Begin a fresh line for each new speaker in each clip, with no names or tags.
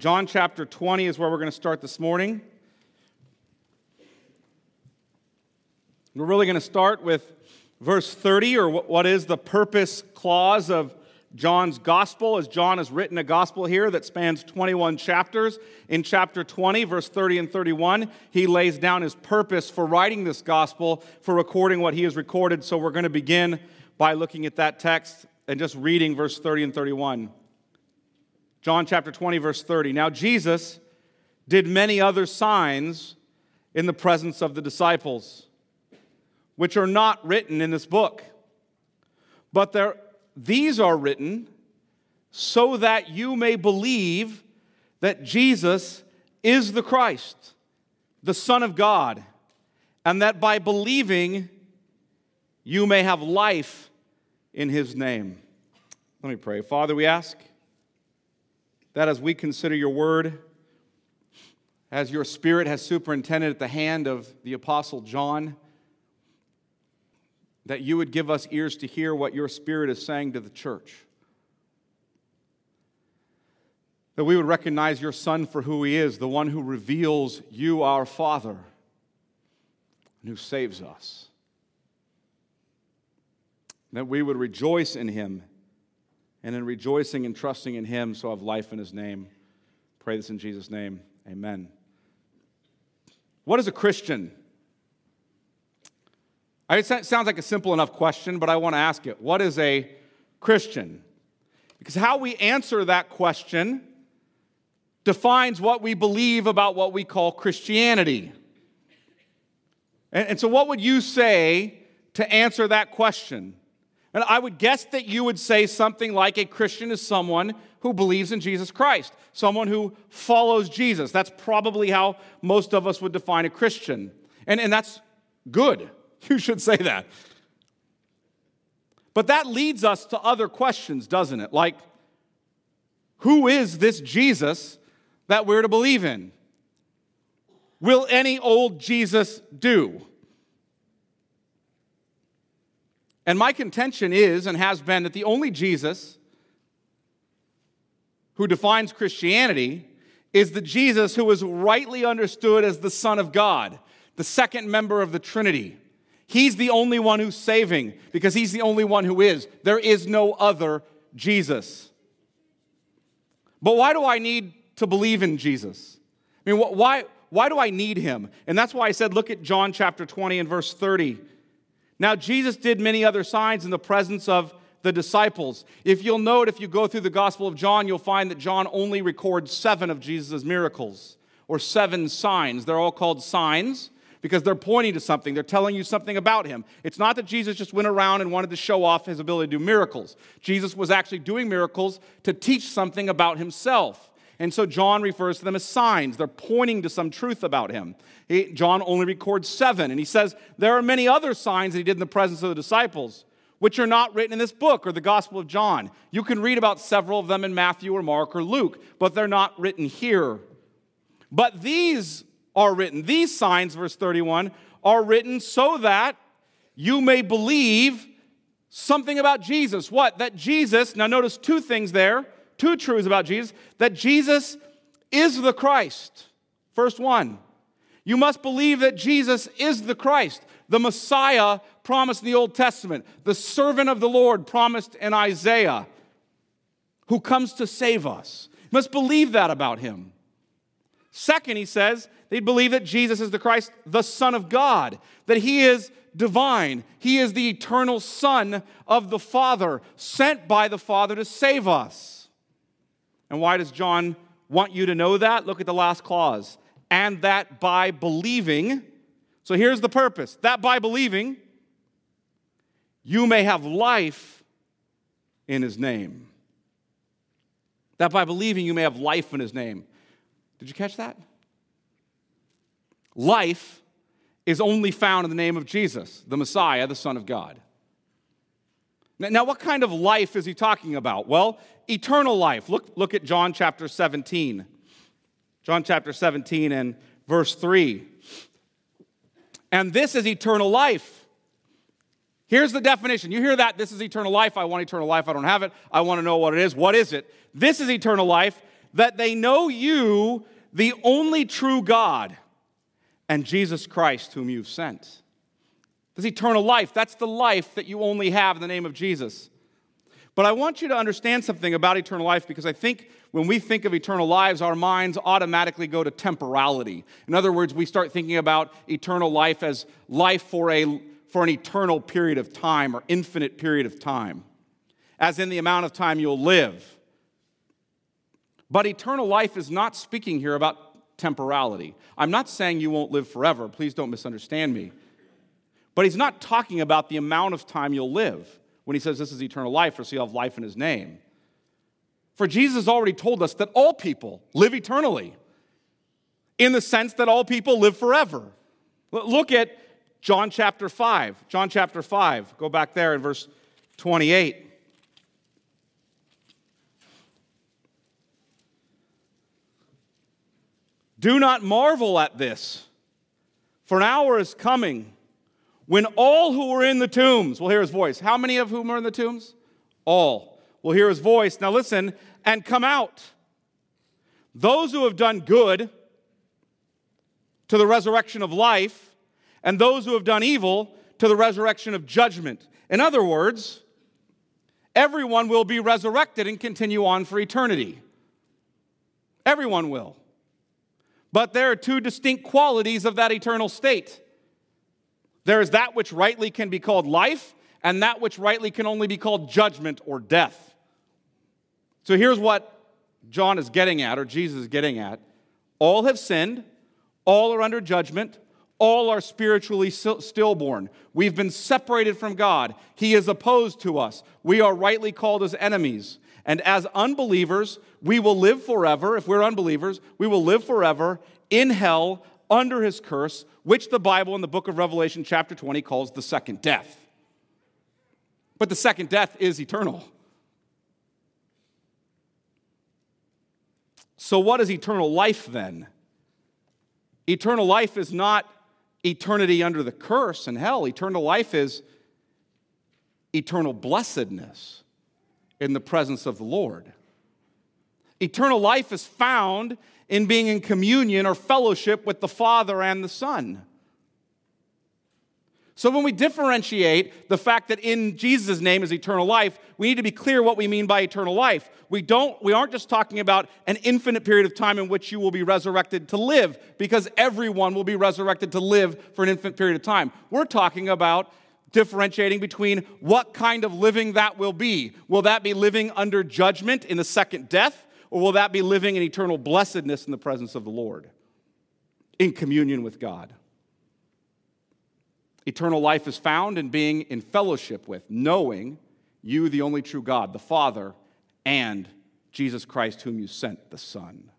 John chapter 20 is where we're going to start this morning. We're really going to start with verse 30, or what is the purpose clause of John's gospel, as John has written a gospel here that spans 21 chapters. In chapter 20, verse 30 and 31, he lays down his purpose for writing this gospel, for recording what he has recorded. So we're going to begin by looking at that text and just reading verse 30 and 31. John chapter 20, verse 30. Now Jesus did many other signs in the presence of the disciples, which are not written in this book. But there these are written so that you may believe that Jesus is the Christ, the Son of God, and that by believing you may have life in his name. Let me pray. Father, we ask that as we consider your word, as your spirit has superintended at the hand of the Apostle John, that you would give us ears to hear what your Spirit is saying to the church. That we would recognize your Son for who he is, the one who reveals you, our Father, and who saves us. That we would rejoice in him, and in rejoicing and trusting in him, so I have life in his name. Pray this in Jesus' name. Amen. What is a Christian? It sounds like a simple enough question, but I want to ask it. What is a Christian? Because how we answer that question defines what we believe about what we call Christianity. And, and, so, what would you say to answer that question? And I would guess that you would say something like a Christian is someone who believes in Jesus Christ, someone who follows Jesus. That's probably how most of us would define a Christian. And, and that's good. You should say that. But that leads us to other questions, doesn't it? Like, who is this Jesus that we're to believe in? Will any old Jesus do? And my contention is and has been that the only Jesus who defines Christianity is the Jesus who is rightly understood as the Son of God, the second member of the Trinity. He's the only one who's saving because he's the only one who is. There is no other Jesus. But why do I need to believe in Jesus? I mean, why, why do I need him? And that's why I said, look at John chapter 20 and verse 30. Now, Jesus did many other signs in the presence of the disciples. If you'll note, if you go through the Gospel of John, you'll find that John only records seven of Jesus' miracles or seven signs. They're all called signs because they're pointing to something. They're telling you something about him. It's not that Jesus just went around and wanted to show off his ability to do miracles. Jesus was actually doing miracles to teach something about himself. And so John refers to them as signs. They're pointing to some truth about him. He, John only records seven, and he says there are many other signs that he did in the presence of the disciples, which are not written in this book or the Gospel of John. You can read about several of them in Matthew or Mark or Luke, but they're not written here. But these are written. These signs, verse 31, are written so that you may believe something about Jesus. What? That Jesus, now notice two things there, two truths about Jesus, that Jesus is the Christ. First one, you must believe that Jesus is the Christ, the Messiah promised in the Old Testament, the servant of the Lord promised in Isaiah, who comes to save us. You must believe that about him. Second, he says, they believe that Jesus is the Christ, the Son of God, that he is divine. He is the eternal Son of the Father, sent by the Father to save us. And why does John want you to know that? Look at the last clause. And that by believing, so here's the purpose that by believing, you may have life in his name. That by believing, you may have life in his name. Did you catch that? Life is only found in the name of Jesus, the Messiah, the Son of God. Now, what kind of life is he talking about? Well, eternal life. Look, look at John chapter 17. John chapter 17 and verse 3. And this is eternal life. Here's the definition. You hear that? This is eternal life. I want eternal life. I don't have it. I want to know what it is. What is it? This is eternal life that they know you, the only true God, and Jesus Christ, whom you've sent. Eternal life, that's the life that you only have in the name of Jesus. But I want you to understand something about eternal life because I think when we think of eternal lives, our minds automatically go to temporality. In other words, we start thinking about eternal life as life for, a, for an eternal period of time or infinite period of time, as in the amount of time you'll live. But eternal life is not speaking here about temporality. I'm not saying you won't live forever. Please don't misunderstand me. But he's not talking about the amount of time you'll live when he says this is eternal life, or so you'll have life in his name. For Jesus already told us that all people live eternally, in the sense that all people live forever. Look at John chapter 5. John chapter 5. Go back there in verse 28. Do not marvel at this, for an hour is coming when all who were in the tombs will hear his voice. How many of whom are in the tombs? All will hear his voice. Now listen, and come out. Those who have done good to the resurrection of life, and those who have done evil to the resurrection of judgment. In other words, everyone will be resurrected and continue on for eternity. Everyone will. But there are two distinct qualities of that eternal state there is that which rightly can be called life, and that which rightly can only be called judgment or death. So here's what John is getting at, or Jesus is getting at all have sinned, all are under judgment, all are spiritually stillborn. We've been separated from God. He is opposed to us. We are rightly called as enemies. And as unbelievers, we will live forever. If we're unbelievers, we will live forever in hell under his curse, which the Bible in the book of Revelation, chapter 20, calls the second death. But the second death is eternal. So, what is eternal life then? Eternal life is not eternity under the curse and hell. Eternal life is eternal blessedness in the presence of the Lord. Eternal life is found in being in communion or fellowship with the Father and the Son. So when we differentiate the fact that in Jesus' name is eternal life, we need to be clear what we mean by eternal life. We don't we aren't just talking about an infinite period of time in which you will be resurrected to live because everyone will be resurrected to live for an infinite period of time. We're talking about differentiating between what kind of living that will be. Will that be living under judgment in the second death, or will that be living in eternal blessedness in the presence of the Lord, in communion with God? Eternal life is found in being in fellowship with, knowing you, the only true God, the Father, and Jesus Christ, whom you sent, the Son.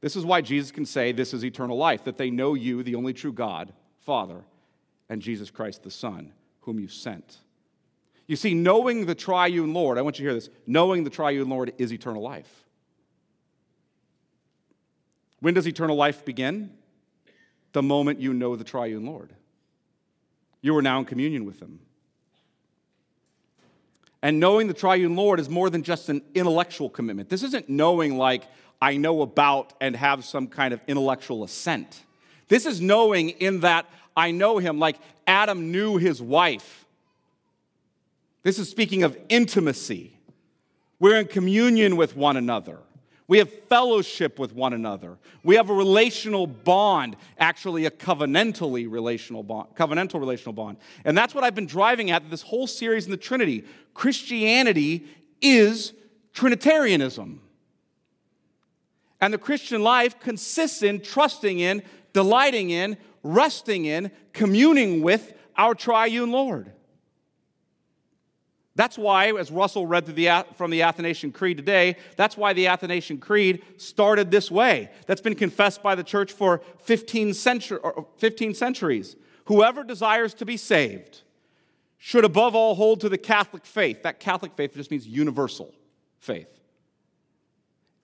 This is why Jesus can say this is eternal life, that they know you, the only true God, Father, and Jesus Christ the Son, whom you sent. You see, knowing the triune Lord, I want you to hear this knowing the triune Lord is eternal life. When does eternal life begin? The moment you know the triune Lord. You are now in communion with Him. And knowing the triune Lord is more than just an intellectual commitment. This isn't knowing like I know about and have some kind of intellectual assent. This is knowing in that I know him, like Adam knew his wife. This is speaking of intimacy. We're in communion with one another. We have fellowship with one another. We have a relational bond, actually a covenantally relational bond, covenantal relational bond. And that's what I've been driving at this whole series in the Trinity. Christianity is Trinitarianism. And the Christian life consists in trusting in, delighting in, resting in, communing with our triune Lord. That's why, as Russell read the, from the Athanasian Creed today, that's why the Athanasian Creed started this way. That's been confessed by the church for 15, century, 15 centuries. Whoever desires to be saved should above all hold to the Catholic faith. That Catholic faith just means universal faith.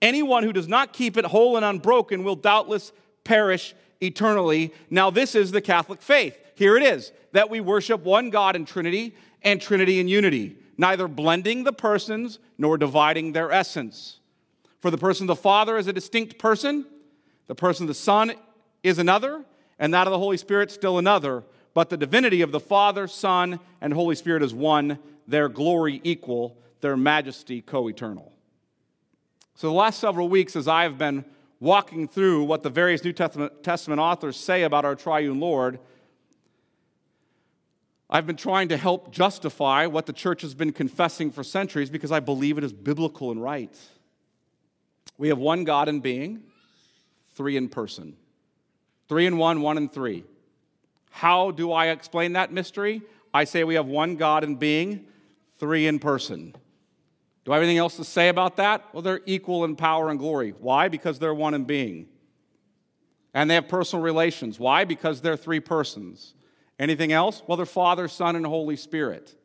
Anyone who does not keep it whole and unbroken will doubtless perish eternally. Now, this is the Catholic faith. Here it is that we worship one God in Trinity and Trinity in unity, neither blending the persons nor dividing their essence. For the person of the Father is a distinct person, the person of the Son is another, and that of the Holy Spirit still another. But the divinity of the Father, Son, and Holy Spirit is one, their glory equal, their majesty co eternal. So, the last several weeks, as I have been walking through what the various New Testament, Testament authors say about our triune Lord, I've been trying to help justify what the church has been confessing for centuries because I believe it is biblical and right. We have one God in being, three in person. Three in one, one in three. How do I explain that mystery? I say we have one God in being, three in person. Do I have anything else to say about that? Well, they're equal in power and glory. Why? Because they're one in being. And they have personal relations. Why? Because they're three persons. Anything else? Well, they're Father, Son, and Holy Spirit.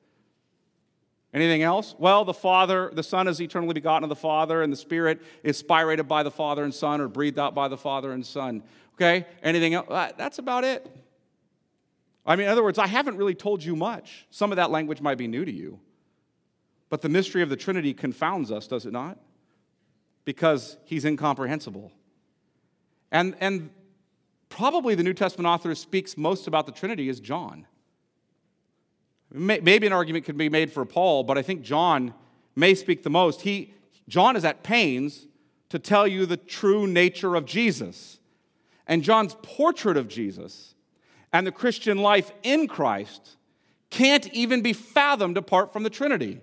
Anything else? Well, the Father, the Son is eternally begotten of the Father, and the Spirit is spirated by the Father and Son, or breathed out by the Father and Son. Okay? Anything else? Uh, that's about it. I mean, in other words, I haven't really told you much. Some of that language might be new to you. But the mystery of the Trinity confounds us, does it not? Because he's incomprehensible. And, and probably the New Testament author who speaks most about the Trinity is John. Maybe an argument could be made for Paul, but I think John may speak the most. He, John is at pains to tell you the true nature of Jesus. And John's portrait of Jesus and the Christian life in Christ can't even be fathomed apart from the Trinity.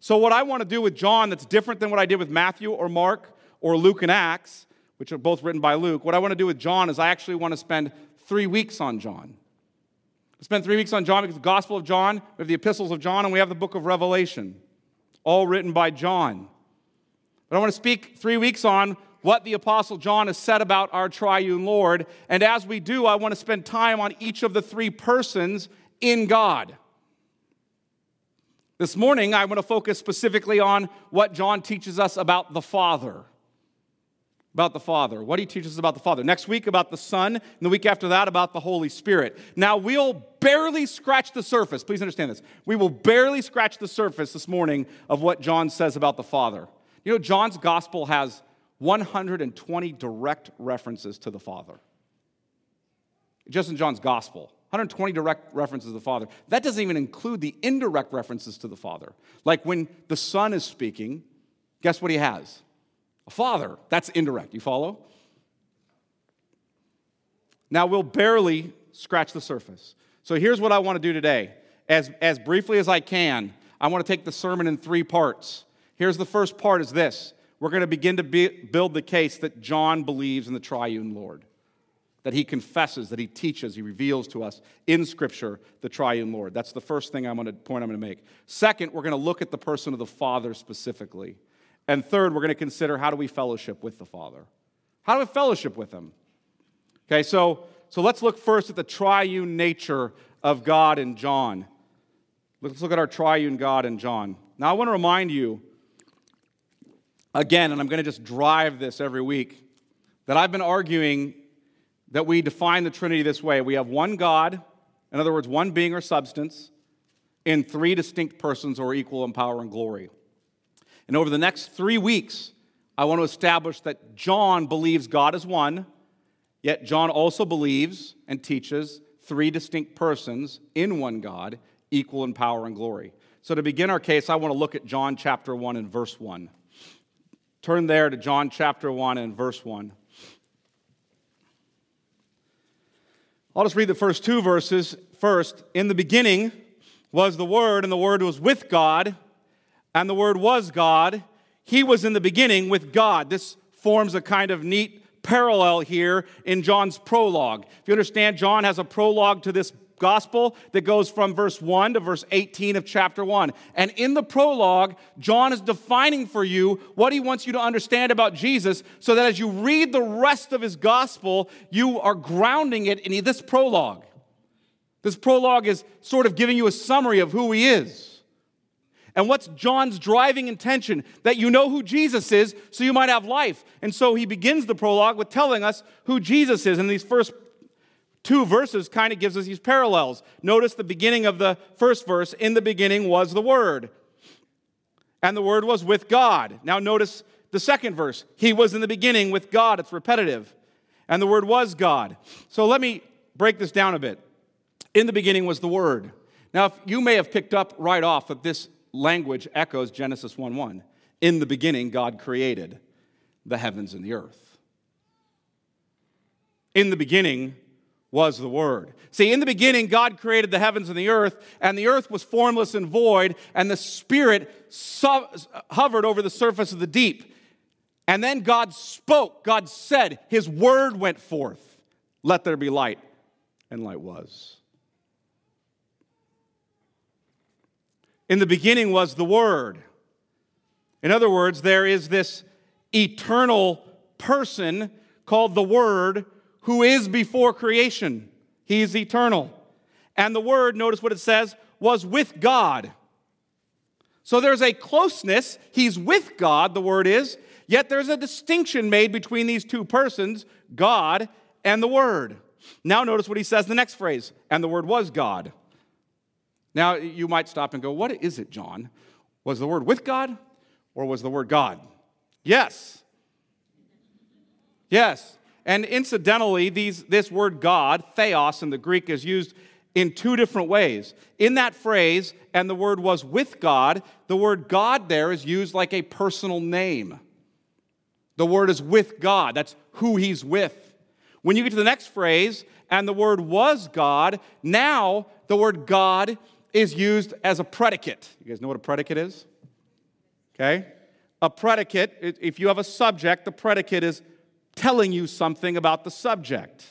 So, what I want to do with John that's different than what I did with Matthew or Mark or Luke and Acts, which are both written by Luke, what I want to do with John is I actually want to spend three weeks on John. We spent three weeks on John because the Gospel of John, we have the epistles of John, and we have the book of Revelation, all written by John. But I want to speak three weeks on what the Apostle John has said about our triune Lord. And as we do, I want to spend time on each of the three persons in God. This morning, I want to focus specifically on what John teaches us about the Father about the Father, what he teaches about the Father. Next week, about the Son, and the week after that, about the Holy Spirit. Now, we'll barely scratch the surface. Please understand this. We will barely scratch the surface this morning of what John says about the Father. You know, John's gospel has 120 direct references to the Father. Just in John's gospel. 120 direct references to the Father. That doesn't even include the indirect references to the Father. Like when the Son is speaking, guess what he has? A father. That's indirect. You follow? Now, we'll barely scratch the surface. So, here's what I want to do today. As, as briefly as I can, I want to take the sermon in three parts. Here's the first part is this. We're going to begin to be, build the case that John believes in the triune Lord. That he confesses, that he teaches, he reveals to us in Scripture the triune Lord. That's the first thing I'm going to, point I'm going to make. Second, we're going to look at the person of the Father specifically. And third, we're going to consider how do we fellowship with the Father? How do we fellowship with Him? Okay, so, so let's look first at the triune nature of God in John. Let's look at our triune God in John. Now, I want to remind you again, and I'm going to just drive this every week, that I've been arguing that we define the Trinity this way we have one God, in other words, one being or substance, in three distinct persons or equal in power and glory. And over the next three weeks, I want to establish that John believes God is one, yet John also believes and teaches three distinct persons in one God, equal in power and glory. So, to begin our case, I want to look at John chapter 1 and verse 1. Turn there to John chapter 1 and verse 1. I'll just read the first two verses. First, in the beginning was the Word, and the Word was with God and the Word was God. He was in the beginning with God. This forms a kind of neat parallel here in John's prologue. If you understand, John has a prologue to this gospel that goes from verse 1 to verse 18 of chapter 1. And in the prologue, John is defining for you what he wants you to understand about Jesus so that as you read the rest of his gospel, you are grounding it in this prologue. This prologue is sort of giving you a summary of who he is. And what's John's driving intention? That you know who Jesus is so you might have life. And so he begins the prologue with telling us who Jesus is. And these first two verses kind of gives us these parallels. Notice the beginning of the first verse in the beginning was the Word, and the Word was with God. Now, notice the second verse. He was in the beginning with God. It's repetitive. And the Word was God. So let me break this down a bit. In the beginning was the Word. Now, you may have picked up right off that this language echoes Genesis 1 1. In the beginning, God created the heavens and the earth. In the beginning was the Word. See, in the beginning, God created the heavens and the earth, and the earth was formless and void, and the Spirit hovered over the surface of the deep. And then God spoke, God said, His word went forth, let there be light, and light was. In the beginning was the Word. In other words, there is this eternal person called the Word who is before creation. He's eternal. And the Word, notice what it says, was with God. So there's a closeness. He's with God, the Word is, yet there's a distinction made between these two persons, God and the Word. Now notice what he says the next phrase, and the Word was God. Now, you might stop and go, What is it, John? Was the word with God or was the word God? Yes. Yes. And incidentally, these, this word God, theos in the Greek, is used in two different ways. In that phrase, and the word was with God, the word God there is used like a personal name. The word is with God, that's who he's with. When you get to the next phrase, and the word was God, now the word God is used as a predicate. You guys know what a predicate is? Okay? A predicate, if you have a subject, the predicate is telling you something about the subject.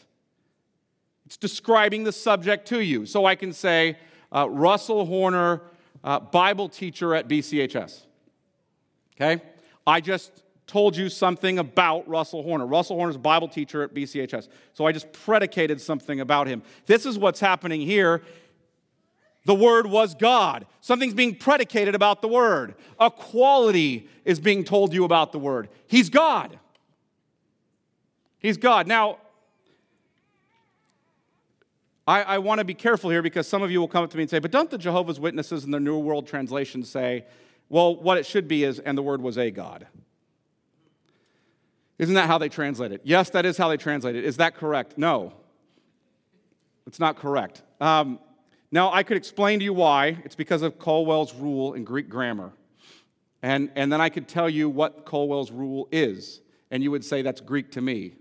It's describing the subject to you. So I can say, uh, Russell Horner, uh, Bible teacher at BCHS. Okay? I just told you something about Russell Horner. Russell Horner's Bible teacher at BCHS. So I just predicated something about him. This is what's happening here the Word was God. Something's being predicated about the Word. A quality is being told you about the Word. He's God. He's God. Now, I, I want to be careful here because some of you will come up to me and say, but don't the Jehovah's Witnesses in the New World Translation say, well, what it should be is, and the Word was a God? Isn't that how they translate it? Yes, that is how they translate it. Is that correct? No. It's not correct. Um, now, I could explain to you why. It's because of Colwell's rule in Greek grammar. And, and then I could tell you what Colwell's rule is. And you would say, that's Greek to me.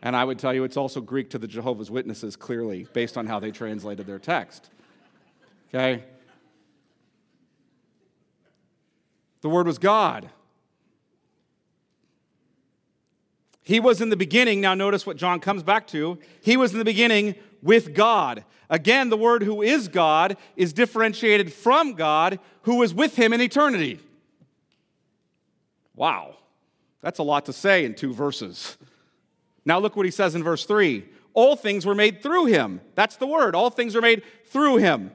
And I would tell you it's also Greek to the Jehovah's Witnesses, clearly, based on how they translated their text. Okay? The Word was God. He was in the beginning. Now, notice what John comes back to. He was in the beginning with God. Again, the word who is God is differentiated from God who was with him in eternity. Wow, that's a lot to say in two verses. Now, look what he says in verse 3 All things were made through him. That's the word. All things are made through him.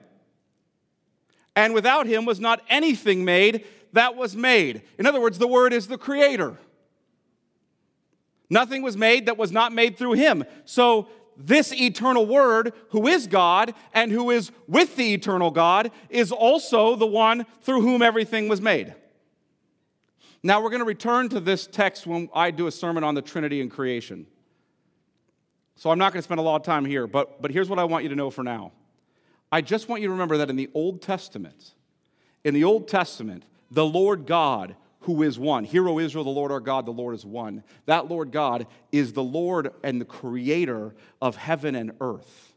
And without him was not anything made that was made. In other words, the word is the creator. Nothing was made that was not made through him. So this eternal word, who is God and who is with the eternal God, is also the one through whom everything was made. Now, we're going to return to this text when I do a sermon on the Trinity and creation. So I'm not going to spend a lot of time here, but, but here's what I want you to know for now. I just want you to remember that in the Old Testament, in the Old Testament, the Lord God who is one. Hear, O Israel, the Lord our God, the Lord is one. That Lord God is the Lord and the creator of heaven and earth.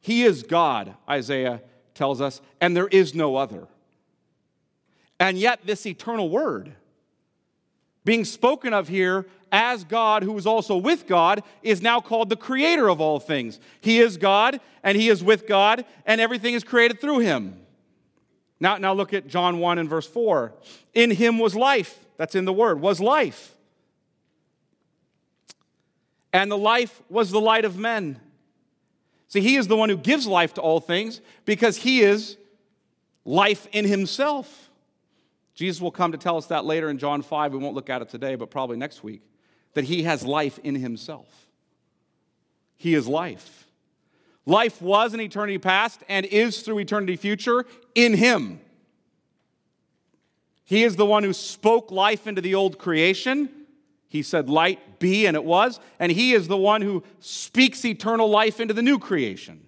He is God, Isaiah tells us, and there is no other. And yet, this eternal word, being spoken of here as God, who is also with God, is now called the creator of all things. He is God, and He is with God, and everything is created through Him. Now, now look at John 1 and verse 4. In him was life. That's in the word, was life. And the life was the light of men. See, he is the one who gives life to all things because he is life in himself. Jesus will come to tell us that later in John 5. We won't look at it today, but probably next week. That he has life in himself. He is life. Life was in eternity past and is through eternity future in Him. He is the one who spoke life into the old creation. He said, Light be, and it was. And He is the one who speaks eternal life into the new creation.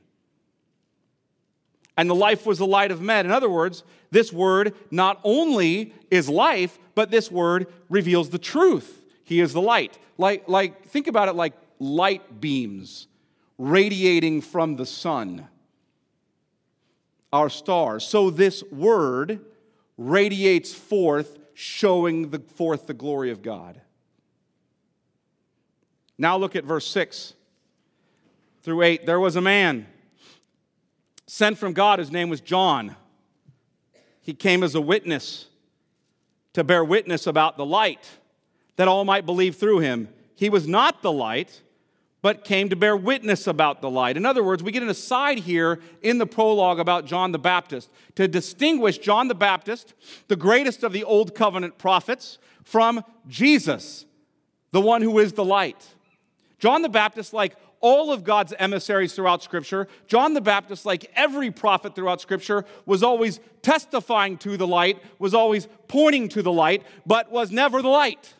And the life was the light of men. In other words, this word not only is life, but this word reveals the truth. He is the light. Like, like think about it like light beams radiating from the sun, our stars. So this word radiates forth, showing the, forth the glory of God. Now look at verse 6 through 8. There was a man sent from God, his name was John. He came as a witness to bear witness about the light, that all might believe through him. He was not the light, but came to bear witness about the light. In other words, we get an aside here in the prologue about John the Baptist to distinguish John the Baptist, the greatest of the Old Covenant prophets, from Jesus, the one who is the light. John the Baptist, like all of God's emissaries throughout Scripture, John the Baptist, like every prophet throughout Scripture, was always testifying to the light, was always pointing to the light, but was never the light.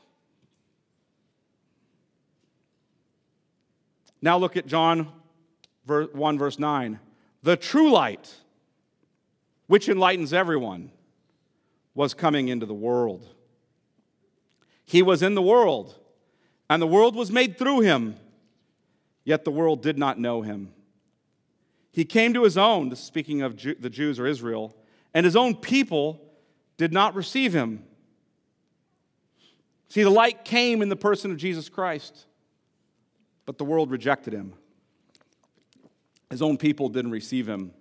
Now look at John 1, verse 9. The true light, which enlightens everyone, was coming into the world. He was in the world and the world was made through him, yet the world did not know him. He came to his own, speaking of Jew, the Jews or Israel, and his own people did not receive him. See, the light came in the person of Jesus Christ, but the world rejected him. His own people didn't receive him.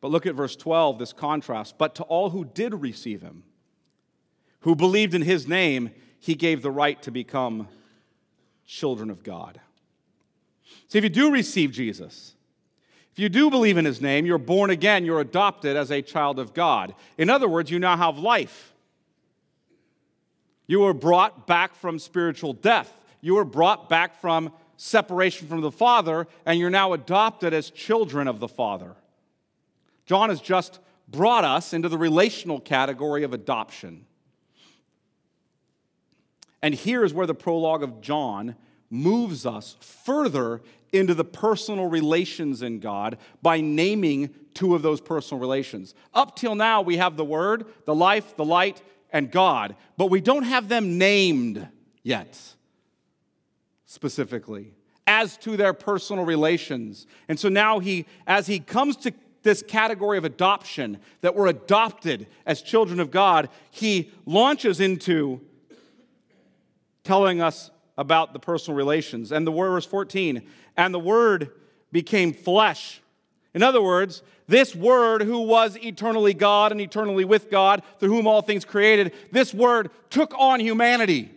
But look at verse 12, this contrast. But to all who did receive him, who believed in his name, he gave the right to become children of God. See, if you do receive Jesus, if you do believe in his name, you're born again, you're adopted as a child of God. In other words, you now have life. You were brought back from spiritual death. You were brought back from separation from the Father, and you're now adopted as children of the Father. John has just brought us into the relational category of adoption. And here is where the prologue of John moves us further into the personal relations in God by naming two of those personal relations. Up till now, we have the Word, the life, the light, and God, but we don't have them named yet specifically as to their personal relations. And so now he, as he comes to this category of adoption, that we're adopted as children of God, he launches into telling us about the personal relations. And the word, verse 14, and the word became flesh. In other words, this word who was eternally God and eternally with God, through whom all things created, this word took on humanity.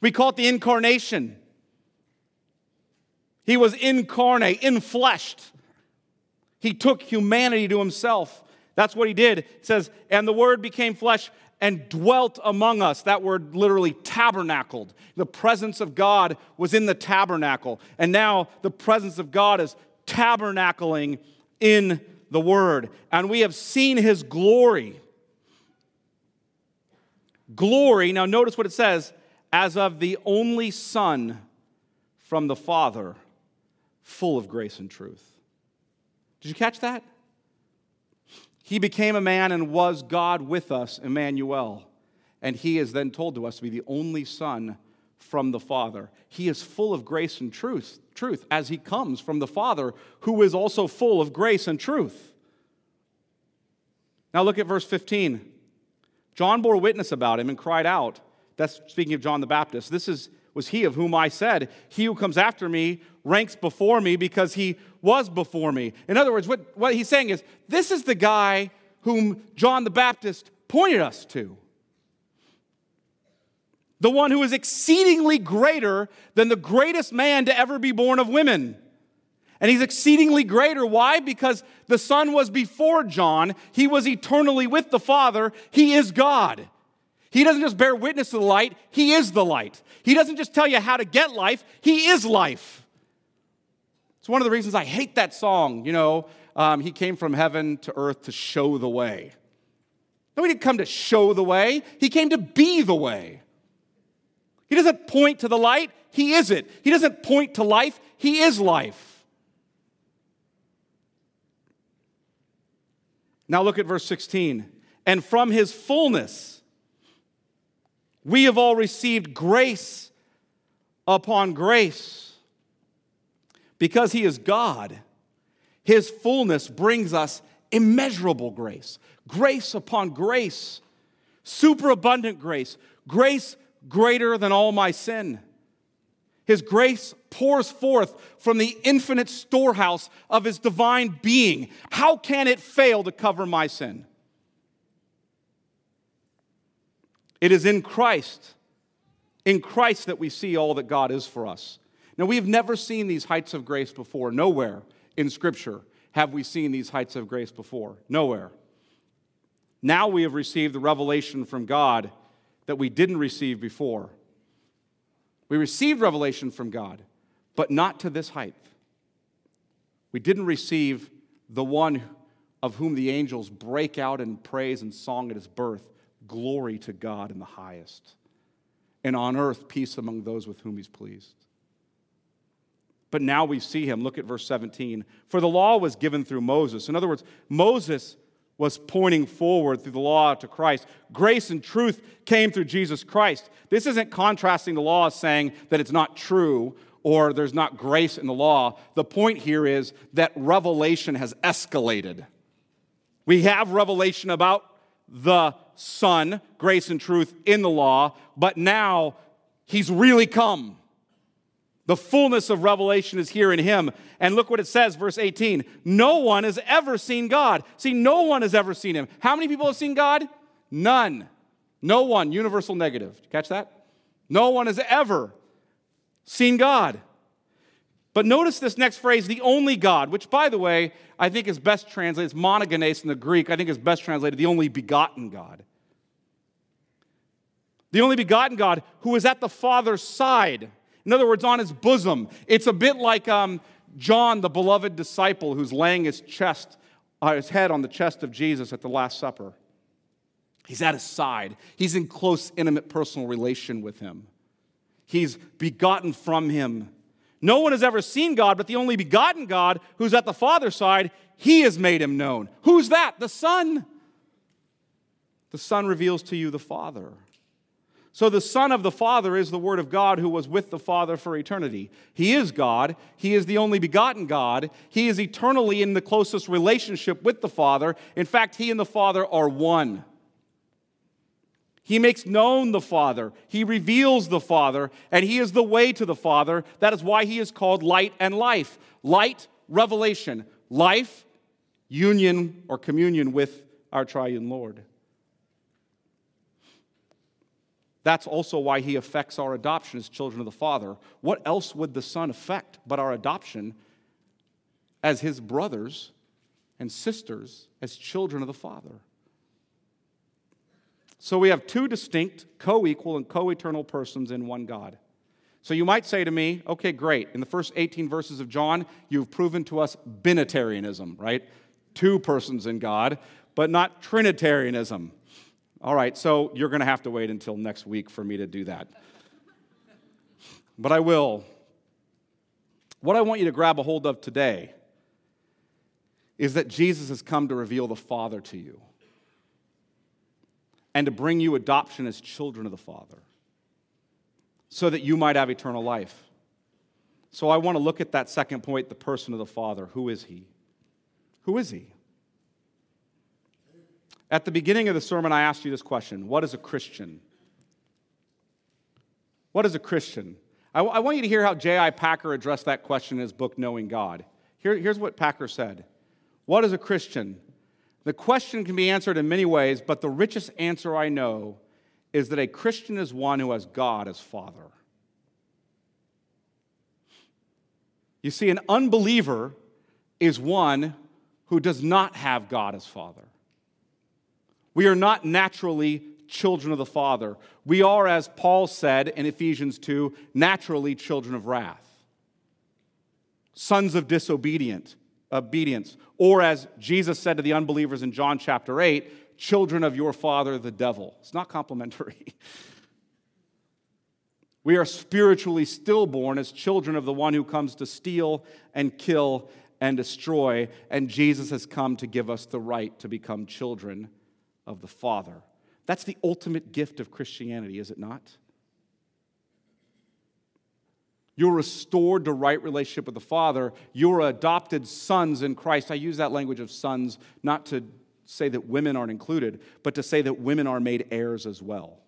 We call it the incarnation. He was incarnate, infleshed. He took humanity to himself. That's what he did. It says, and the word became flesh and dwelt among us. That word literally tabernacled. The presence of God was in the tabernacle. And now the presence of God is tabernacling in the Word. And we have seen His glory. Glory, now notice what it says as of the only Son from the Father, full of grace and truth. Did you catch that? He became a man and was God with us, Emmanuel. And he is then told to us to be the only Son from the Father. He is full of grace and truth, truth as he comes from the Father, who is also full of grace and truth. Now look at verse 15. John bore witness about him and cried out. That's speaking of John the Baptist. This is was he of whom I said, He who comes after me ranks before me because he was before me. In other words, what, what he's saying is, this is the guy whom John the Baptist pointed us to. The one who is exceedingly greater than the greatest man to ever be born of women. And he's exceedingly greater. Why? Because the Son was before John. He was eternally with the Father. He is God. He doesn't just bear witness to the light, He is the light. He doesn't just tell you how to get life, He is life. One of the reasons I hate that song, you know, um, He came from heaven to earth to show the way. No, he didn't come to show the way, he came to be the way. He doesn't point to the light, he is it. He doesn't point to life, he is life. Now look at verse 16. And from his fullness, we have all received grace upon grace. Because he is God, his fullness brings us immeasurable grace, grace upon grace, superabundant grace, grace greater than all my sin. His grace pours forth from the infinite storehouse of his divine being. How can it fail to cover my sin? It is in Christ, in Christ that we see all that God is for us. Now, we've never seen these heights of grace before. Nowhere in Scripture have we seen these heights of grace before. Nowhere. Now we have received the revelation from God that we didn't receive before. We received revelation from God, but not to this height. We didn't receive the one of whom the angels break out in praise and song at his birth. Glory to God in the highest. And on earth, peace among those with whom he's pleased. But now we see him. Look at verse 17. For the law was given through Moses. In other words, Moses was pointing forward through the law to Christ. Grace and truth came through Jesus Christ. This isn't contrasting the law saying that it's not true or there's not grace in the law. The point here is that revelation has escalated. We have revelation about the Son, grace and truth in the law, but now he's really come. The fullness of revelation is here in him. And look what it says, verse 18. No one has ever seen God. See, no one has ever seen him. How many people have seen God? None. No one. Universal negative. Catch that? No one has ever seen God. But notice this next phrase, the only God, which, by the way, I think is best translated, it's monogenes in the Greek, I think is best translated, the only begotten God. The only begotten God who is at the Father's side. In other words, on his bosom. It's a bit like um, John, the beloved disciple, who's laying his chest, uh, his head on the chest of Jesus at the Last Supper. He's at his side. He's in close, intimate, personal relation with him. He's begotten from him. No one has ever seen God, but the only begotten God who's at the Father's side, he has made him known. Who's that? The Son. The Son reveals to you the Father. So the Son of the Father is the Word of God who was with the Father for eternity. He is God. He is the only begotten God. He is eternally in the closest relationship with the Father. In fact, He and the Father are one. He makes known the Father. He reveals the Father, and He is the way to the Father. That is why He is called light and life. Light, revelation. Life, union or communion with our triune Lord. That's also why he affects our adoption as children of the Father. What else would the Son affect but our adoption as his brothers and sisters, as children of the Father? So we have two distinct, co equal, and co eternal persons in one God. So you might say to me, okay, great. In the first 18 verses of John, you've proven to us binitarianism, right? Two persons in God, but not Trinitarianism. All right, so you're going to have to wait until next week for me to do that. But I will. What I want you to grab a hold of today is that Jesus has come to reveal the Father to you and to bring you adoption as children of the Father so that you might have eternal life. So I want to look at that second point the person of the Father. Who is he? Who is he? At the beginning of the sermon, I asked you this question What is a Christian? What is a Christian? I, w- I want you to hear how J.I. Packer addressed that question in his book, Knowing God. Here, here's what Packer said What is a Christian? The question can be answered in many ways, but the richest answer I know is that a Christian is one who has God as Father. You see, an unbeliever is one who does not have God as Father. We are not naturally children of the Father. We are, as Paul said in Ephesians 2, naturally children of wrath, sons of disobedient obedience, or as Jesus said to the unbelievers in John chapter 8, children of your father, the devil. It's not complimentary. We are spiritually stillborn as children of the one who comes to steal and kill and destroy, and Jesus has come to give us the right to become children of the Father. That's the ultimate gift of Christianity, is it not? You're restored to right relationship with the Father. You're adopted sons in Christ. I use that language of sons not to say that women aren't included, but to say that women are made heirs as well.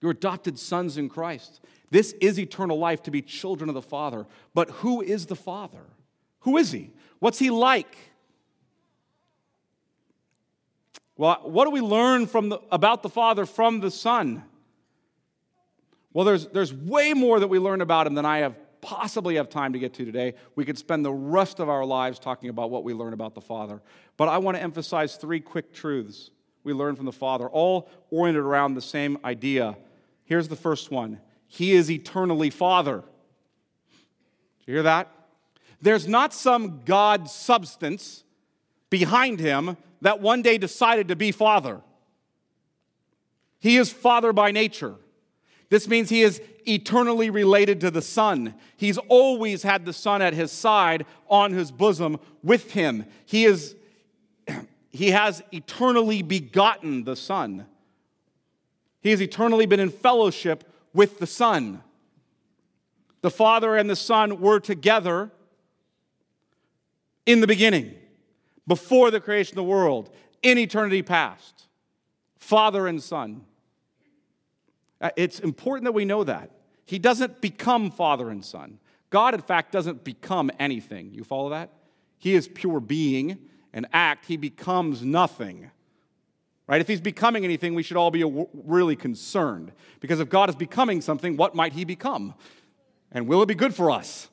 You're adopted sons in Christ. This is eternal life to be children of the Father. But who is the Father? Who is He? What's He like? Well, what do we learn from the, about the Father from the Son? Well, there's, there's way more that we learn about Him than I have possibly have time to get to today. We could spend the rest of our lives talking about what we learn about the Father. But I want to emphasize three quick truths we learn from the Father, all oriented around the same idea Here's the first one He is eternally Father. Did you hear that? There's not some God substance behind him that one day decided to be Father. He is Father by nature. This means he is eternally related to the Son. He's always had the Son at his side, on his bosom, with him. He, is, he has eternally begotten the Son. He has eternally been in fellowship with the Son. The Father and the Son were together in the beginning, before the creation of the world, in eternity past. Father and Son. Uh, it's important that we know that. He doesn't become Father and Son. God, in fact, doesn't become anything. You follow that? He is pure being and act. He becomes nothing. Right? If he's becoming anything, we should all be really concerned. Because if God is becoming something, what might he become? And will it be good for us?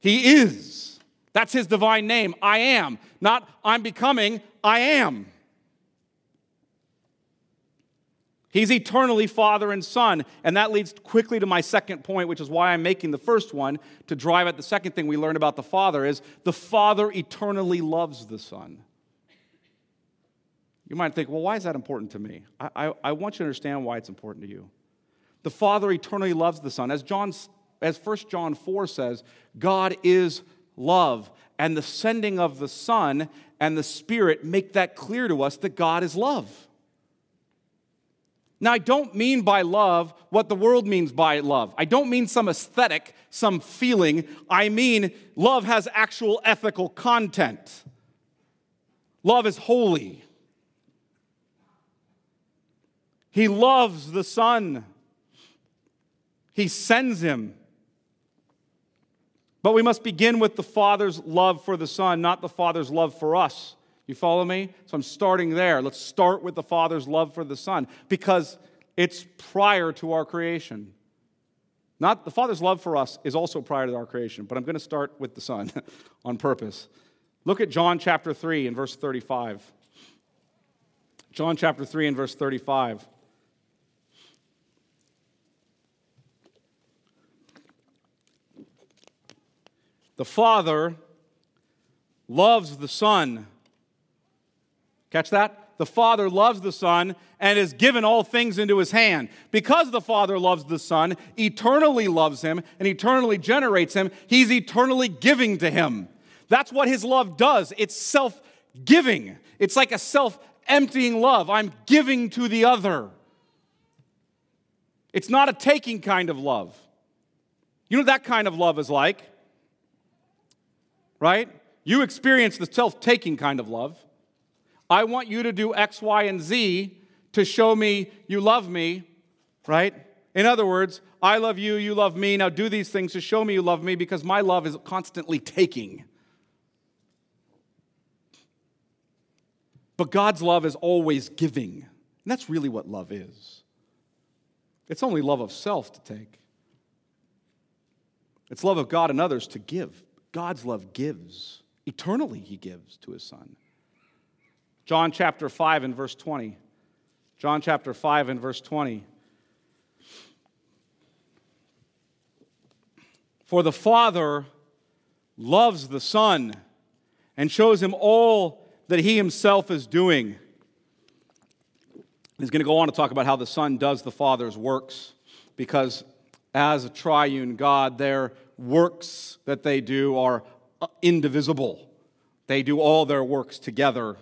He is. That's his divine name. I am. Not I'm becoming, I am. He's eternally Father and Son. And that leads quickly to my second point, which is why I'm making the first one to drive at the second thing we learn about the Father is the Father eternally loves the Son. You might think, well, why is that important to me? I, I, I, want you to understand why it's important to you. The Father eternally loves the Son. As, John, as 1 John 4 says, God is love. And the sending of the Son and the Spirit make that clear to us that God is love. Now, I don't mean by love what the world means by love. I don't mean some aesthetic, some feeling. I mean love has actual ethical content. Love is holy. He loves the Son, He sends Him. But we must begin with the Father's love for the Son, not the Father's love for us. You follow me? So I'm starting there. Let's start with the Father's love for the Son because it's prior to our creation. Not the Father's love for us is also prior to our creation, but I'm going to start with the Son on purpose. Look at John chapter 3 and verse 35. John chapter 3 and verse 35. The Father loves the Son. Catch that? The Father loves the Son and has given all things into his hand. Because the Father loves the Son, eternally loves him, and eternally generates him, he's eternally giving to him. That's what his love does. It's self giving, it's like a self emptying love. I'm giving to the other. It's not a taking kind of love. You know what that kind of love is like? Right? You experience the self taking kind of love. I want you to do X, Y, and Z to show me you love me, right? In other words, I love you, you love me. Now do these things to show me you love me because my love is constantly taking. But God's love is always giving. And that's really what love is. It's only love of self to take, it's love of God and others to give. God's love gives. Eternally, He gives to His Son. John chapter 5 and verse 20. John chapter 5 and verse 20. For the Father loves the Son and shows him all that he himself is doing. He's going to go on to talk about how the Son does the Father's works because as a triune God, their works that they do are indivisible. They do all their works together,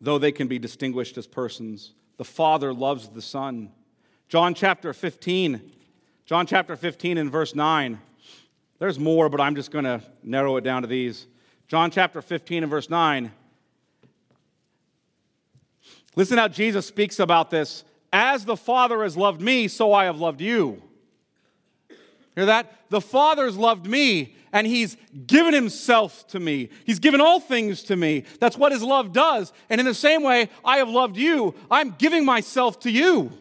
though they can be distinguished as persons. The Father loves the Son. John chapter 15, John chapter 15 and verse 9. There's more, but I'm just going to narrow it down to these. John chapter 15 and verse 9. Listen how Jesus speaks about this. As the Father has loved me, so I have loved you. Hear that? The Father's loved me, and He's given Himself to me. He's given all things to me. That's what His love does. And in the same way, I have loved you. I'm giving myself to you.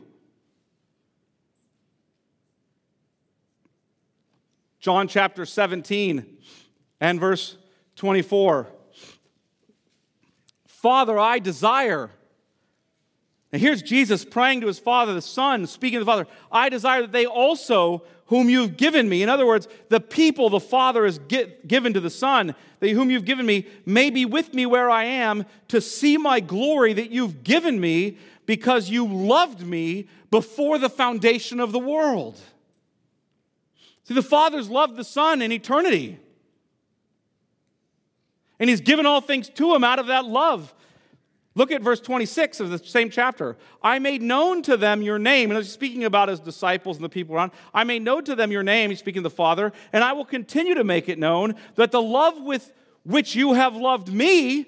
John chapter 17 and verse 24. Father, I desire and here's Jesus praying to his Father, the Son, speaking to the Father, I desire that they also, whom you've given me, in other words, the people the Father has given to the Son, they whom you've given me, may be with me where I am to see my glory that you've given me because you loved me before the foundation of the world. See, the Father's loved the Son in eternity. And He's given all things to Him out of that love. Look at verse 26 of the same chapter. I made known to them your name. And he's speaking about his disciples and the people around. I made known to them your name. He's speaking to the Father. And I will continue to make it known that the love with which you have loved me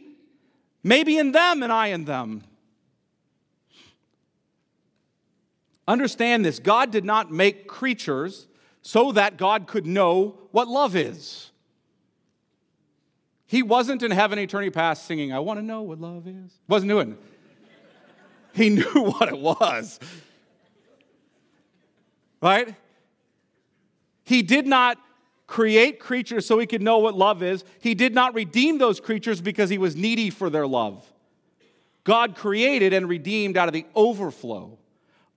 may be in them and I in them. Understand this God did not make creatures so that God could know what love is. He wasn't in heaven eternity past singing, I want to know what love is. Wasn't doing. He knew what it was. Right? He did not create creatures so he could know what love is. He did not redeem those creatures because he was needy for their love. God created and redeemed out of the overflow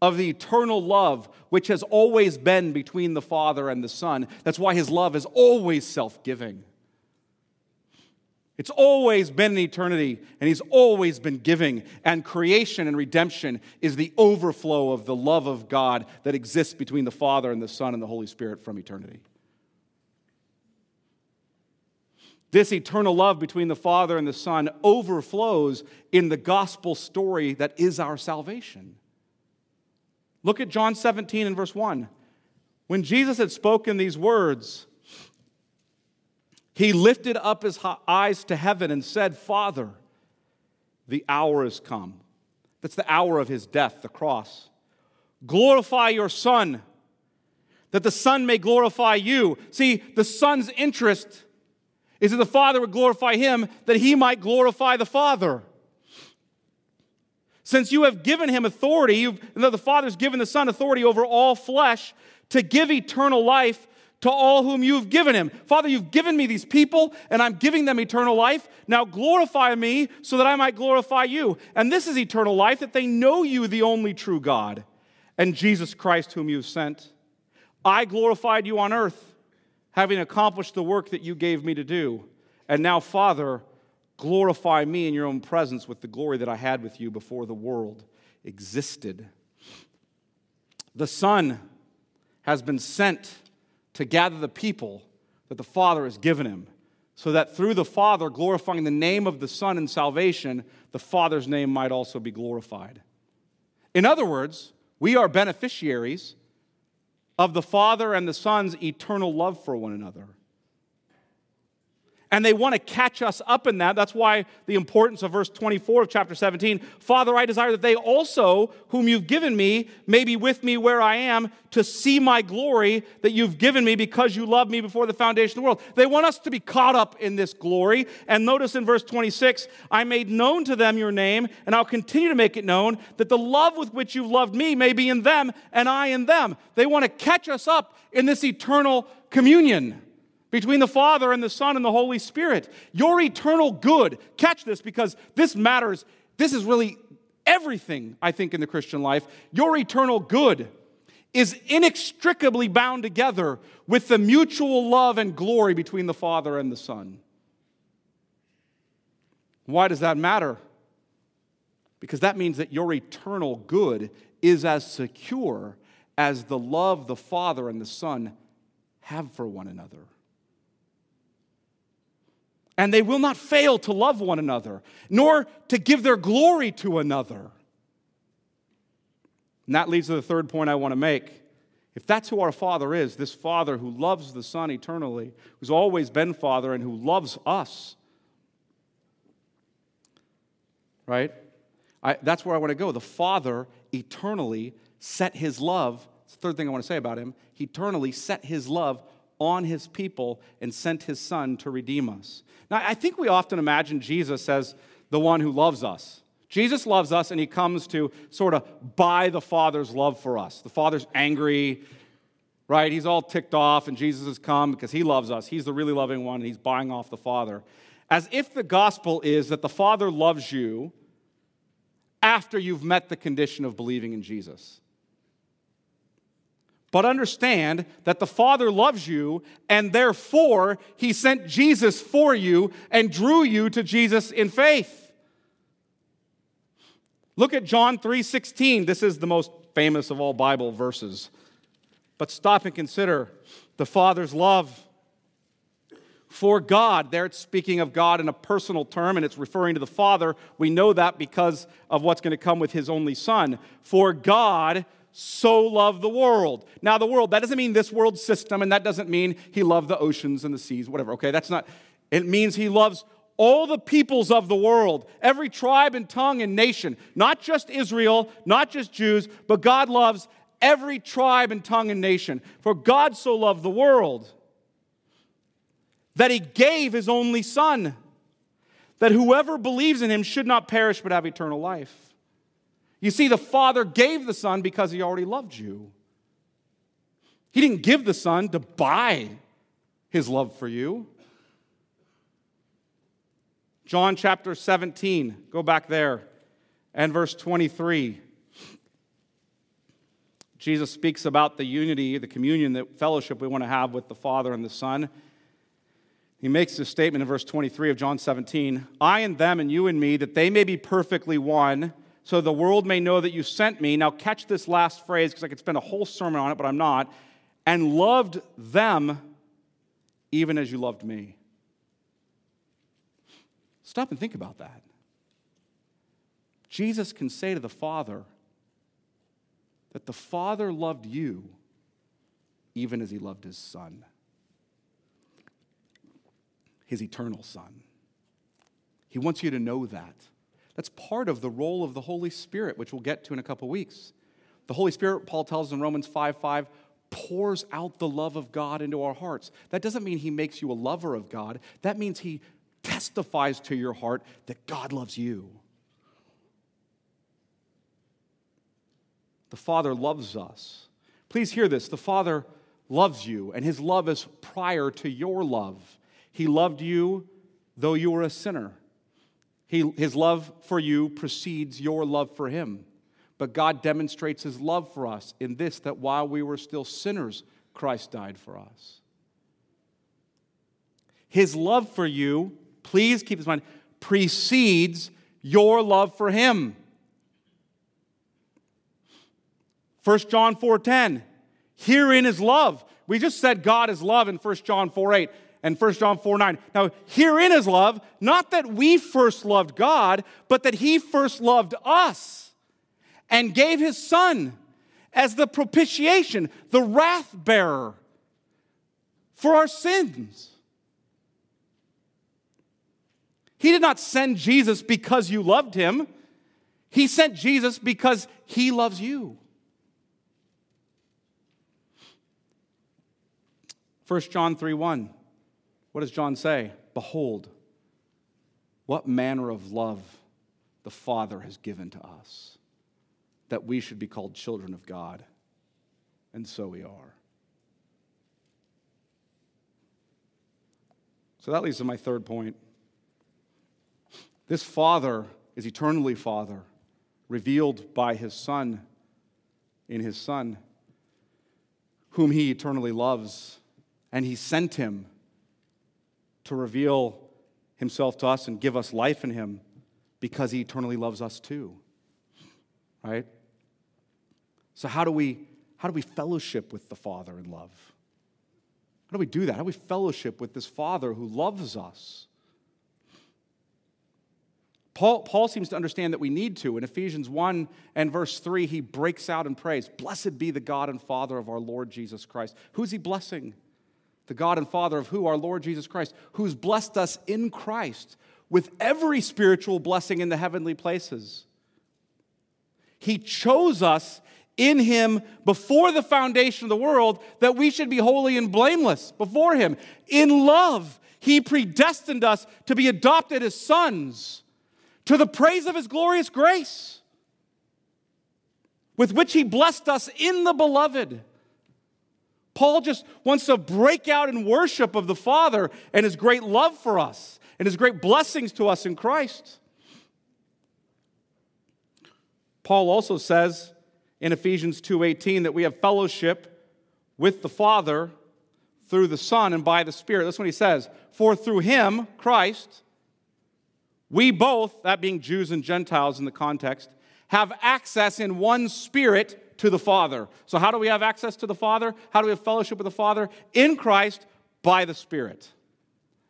of the eternal love which has always been between the Father and the Son. That's why his love is always self giving. It's always been in eternity, and He's always been giving. And creation and redemption is the overflow of the love of God that exists between the Father and the Son and the Holy Spirit from eternity. This eternal love between the Father and the Son overflows in the gospel story that is our salvation. Look at John 17 and verse 1. When Jesus had spoken these words, he lifted up his eyes to heaven and said, Father, the hour has come. That's the hour of his death, the cross. Glorify your Son, that the Son may glorify you. See, the Son's interest is that the Father would glorify him, that he might glorify the Father. Since you have given him authority, you've, the Father's given the Son authority over all flesh to give eternal life to all whom you've given him. Father, you've given me these people, and I'm giving them eternal life. Now glorify me so that I might glorify you. And this is eternal life, that they know you, the only true God, and Jesus Christ, whom you've sent. I glorified you on earth, having accomplished the work that you gave me to do. And now, Father, glorify me in your own presence with the glory that I had with you before the world existed. The Son has been sent to gather the people that the Father has given him, so that through the Father glorifying the name of the Son in salvation, the Father's name might also be glorified. In other words, we are beneficiaries of the Father and the Son's eternal love for one another and they want to catch us up in that. That's why the importance of verse 24 of chapter 17. Father, I desire that they also, whom you've given me, may be with me where I am to see my glory that you've given me because you loved me before the foundation of the world. They want us to be caught up in this glory. And notice in verse 26, I made known to them your name, and I'll continue to make it known that the love with which you've loved me may be in them and I in them. They want to catch us up in this eternal communion between the Father and the Son and the Holy Spirit. Your eternal good. Catch this because this matters. This is really everything, I think, in the Christian life. Your eternal good is inextricably bound together with the mutual love and glory between the Father and the Son. Why does that matter? Because that means that your eternal good is as secure as the love the Father and the Son have for one another. And they will not fail to love one another, nor to give their glory to another. And that leads to the third point I want to make. If that's who our Father is, this Father who loves the Son eternally, who's always been Father and who loves us, right? I, that's where I want to go. The Father eternally set his love, the third thing I want to say about him, he eternally set his love on his people and sent his Son to redeem us. Now, I think we often imagine Jesus as the one who loves us. Jesus loves us and he comes to sort of buy the Father's love for us. The Father's angry, right? He's all ticked off, and Jesus has come because he loves us. He's the really loving one, and he's buying off the Father. As if the gospel is that the Father loves you after you've met the condition of believing in Jesus. But understand that the Father loves you, and therefore he sent Jesus for you and drew you to Jesus in faith. Look at John 3:16. This is the most famous of all Bible verses. But stop and consider the Father's love for God. There it's speaking of God in a personal term and it's referring to the Father. We know that because of what's going to come with his only Son. For God so loved the world. Now, the world, that doesn't mean this world system, and that doesn't mean he loved the oceans and the seas, whatever, okay? That's not, it means he loves all the peoples of the world, every tribe and tongue and nation, not just Israel, not just Jews, but God loves every tribe and tongue and nation. For God so loved the world that he gave his only Son, that whoever believes in him should not perish but have eternal life. You see, the Father gave the Son because he already loved you. He didn't give the Son to buy his love for you. John chapter 17, go back there, and verse 23. Jesus speaks about the unity, the communion, the fellowship we want to have with the Father and the Son. He makes this statement in verse 23 of John 17 I and them, and you and me, that they may be perfectly one, so the world may know that you sent me. Now, catch this last phrase because I could spend a whole sermon on it, but I'm not. And loved them even as you loved me. Stop and think about that. Jesus can say to the Father that the Father loved you even as he loved his Son, his eternal Son. He wants you to know that. That's part of the role of the Holy Spirit, which we'll get to in a couple weeks. The Holy Spirit, Paul tells us in Romans 5 5, pours out the love of God into our hearts. That doesn't mean he makes you a lover of God. That means he testifies to your heart that God loves you. The Father loves us. Please hear this. The Father loves you, and his love is prior to your love. He loved you though you were a sinner. He, his love for you precedes your love for him. But God demonstrates his love for us in this that while we were still sinners, Christ died for us. His love for you please keep this in mind, precedes your love for him. 1 John 4:10. Herein is love. We just said God is love in 1 John 4:8 and 1 John 4 9. Now, herein is love, not that we first loved God, but that He first loved us and gave His Son as the propitiation, the wrath bearer for our sins. He did not send Jesus because you loved him. He sent Jesus because he loves you. 1 John 3 1. What does John say? Behold, what manner of love the Father has given to us, that we should be called children of God. And so we are. So that leads to my third point. This Father is eternally Father, revealed by His Son in His Son. whom he eternally loves, and he sent him to reveal himself to us and give us life in him because he eternally loves us too. Right? So how do we how do we fellowship with the Father in love? How do we do that? How do we fellowship with this Father who loves us? Paul, Paul seems to understand that we need to. In Ephesians 1 and verse 3, he breaks out and prays, Blessed be the God and Father of our Lord Jesus Christ. Who's he blessing? The God and Father of who? Our Lord Jesus Christ, who's blessed us in Christ with every spiritual blessing in the heavenly places. He chose us in him before the foundation of the world that we should be holy and blameless before him. In love, he predestined us to be adopted as sons to the praise of his glorious grace, with which he blessed us in the beloved. Paul just wants to break out in worship of the Father and his great love for us and his great blessings to us in Christ. Paul also says in Ephesians 2:18 that we have fellowship with the Father through the Son and by the Spirit. That's what he says. For through him, Christ, we both, that being Jews and Gentiles in the context, have access in one spirit to the Father. So, how do we have access to the Father? How do we have fellowship with the Father? In Christ by the Spirit.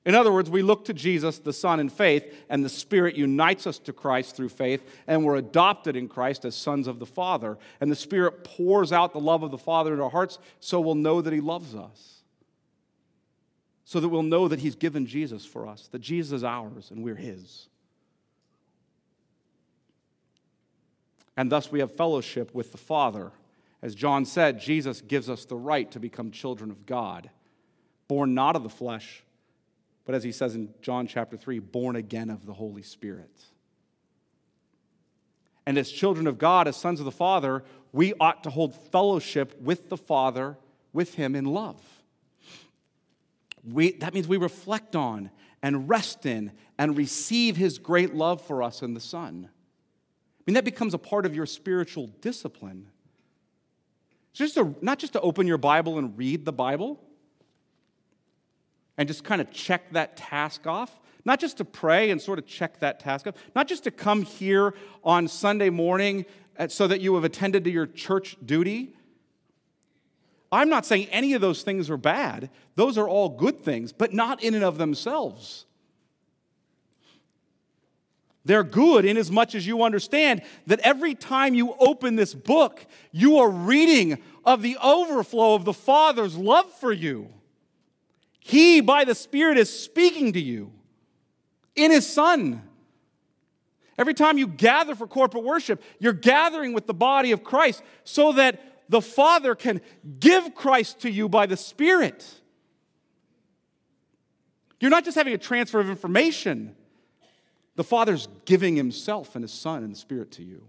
In other words, we look to Jesus, the Son, in faith, and the Spirit unites us to Christ through faith, and we're adopted in Christ as sons of the Father. And the Spirit pours out the love of the Father in our hearts so we'll know that He loves us. So that we'll know that He's given Jesus for us, that Jesus is ours and we're His. And thus we have fellowship with the Father. As John said, Jesus gives us the right to become children of God, born not of the flesh, but as he says in John chapter 3, born again of the Holy Spirit. And as children of God, as sons of the Father, we ought to hold fellowship with the Father, with Him in love. We, that means we reflect on and rest in and receive His great love for us in the Son. I mean, that becomes a part of your spiritual discipline. It's just to, not just to open your Bible and read the Bible and just kind of check that task off, not just to pray and sort of check that task off, not just to come here on Sunday morning uh, so that you have attended to your church duty. I'm not saying any of those things are bad. Those are all good things, but not in and of themselves. They're good in as much as you understand that every time you open this book, you are reading of the overflow of the Father's love for you. He, by the Spirit, is speaking to you in His Son. Every time you gather for corporate worship, you're gathering with the body of Christ so that the Father can give Christ to you by the Spirit. You're not just having a transfer of information. The Father's giving Himself and His Son and the Spirit to you.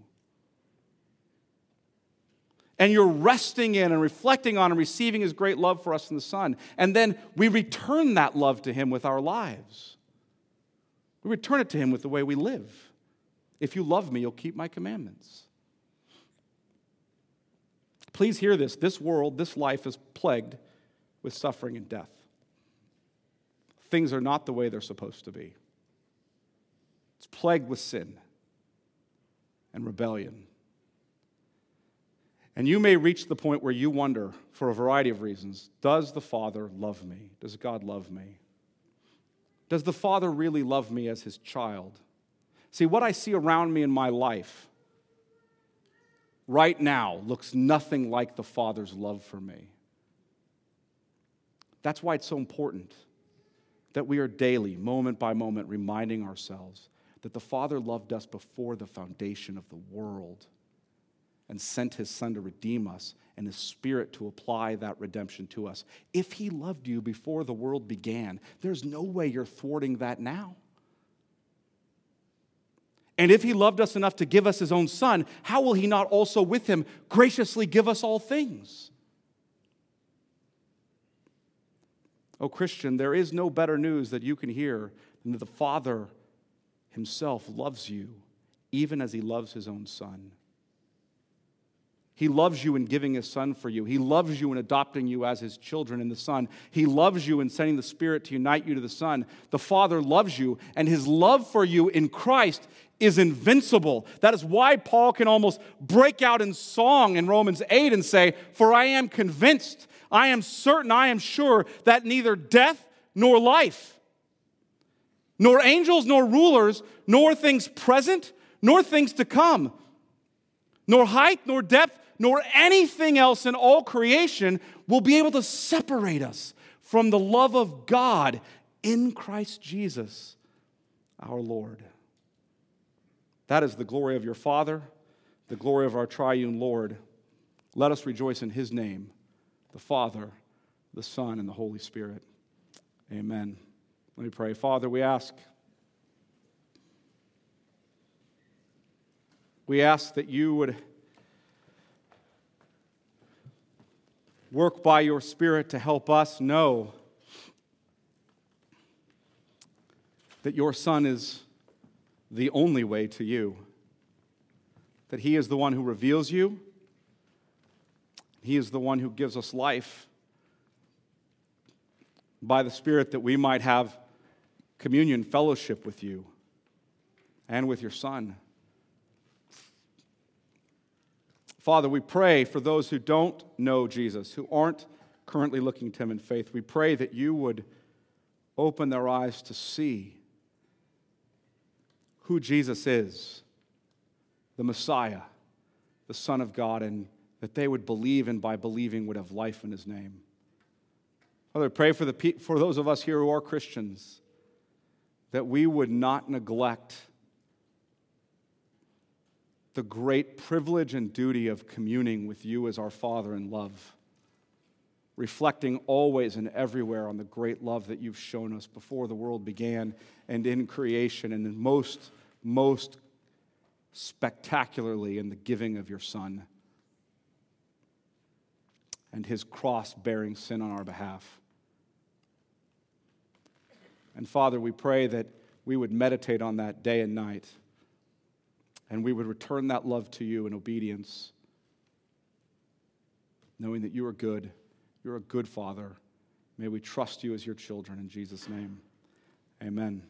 And you're resting in and reflecting on and receiving His great love for us in the Son. And then we return that love to Him with our lives. We return it to Him with the way we live. If you love me, you'll keep my commandments. Please hear this. This world, this life is plagued with suffering and death. Things are not the way they're supposed to be. It's plagued with sin and rebellion. And you may reach the point where you wonder, for a variety of reasons, does the Father love me? Does God love me? Does the Father really love me as his child? See, what I see around me in my life right now looks nothing like the Father's love for me. That's why it's so important that we are daily, moment by moment, reminding ourselves that the Father loved us before the foundation of the world and sent his Son to redeem us and his Spirit to apply that redemption to us. If he loved you before the world began, there's no way you're thwarting that now. And if he loved us enough to give us his own Son, how will he not also with him graciously give us all things? Oh, Christian, there is no better news that you can hear than that the Father himself loves you even as he loves his own son. He loves you in giving his son for you. He loves you in adopting you as his children in the Son. He loves you in sending the Spirit to unite you to the Son. The Father loves you, and his love for you in Christ is invincible. That is why Paul can almost break out in song in Romans 8 and say, For I am convinced, I am certain, I am sure that neither death nor life, nor angels nor rulers, nor things present, nor things to come, nor height nor depth, nor anything else in all creation will be able to separate us from the love of God in Christ Jesus, our Lord. That is the glory of your Father, the glory of our triune Lord. Let us rejoice in his name, the Father, the Son, and the Holy Spirit. Amen. Let me pray. Father, we ask. We ask that you would Work by your Spirit to help us know that your Son is the only way to you, that He is the one who reveals you, He is the one who gives us life by the Spirit that we might have communion, fellowship with you and with your Son. Father, we pray for those who don't know Jesus, who aren't currently looking to him in faith. We pray that you would open their eyes to see who Jesus is, the Messiah, the Son of God, and that they would believe and by believing would have life in his name. Father, pray for, the, for those of us here who are Christians that we would not neglect the great privilege and duty of communing with you as our Father in love, reflecting always and everywhere on the great love that you've shown us before the world began and in creation, and most, most spectacularly in the giving of your Son and his cross bearing sin on our behalf. And Father, we pray that we would meditate on that day and night and we would return that love to you in obedience, knowing that you are good. You're a good Father. May we trust you as your children in Jesus' name. Amen.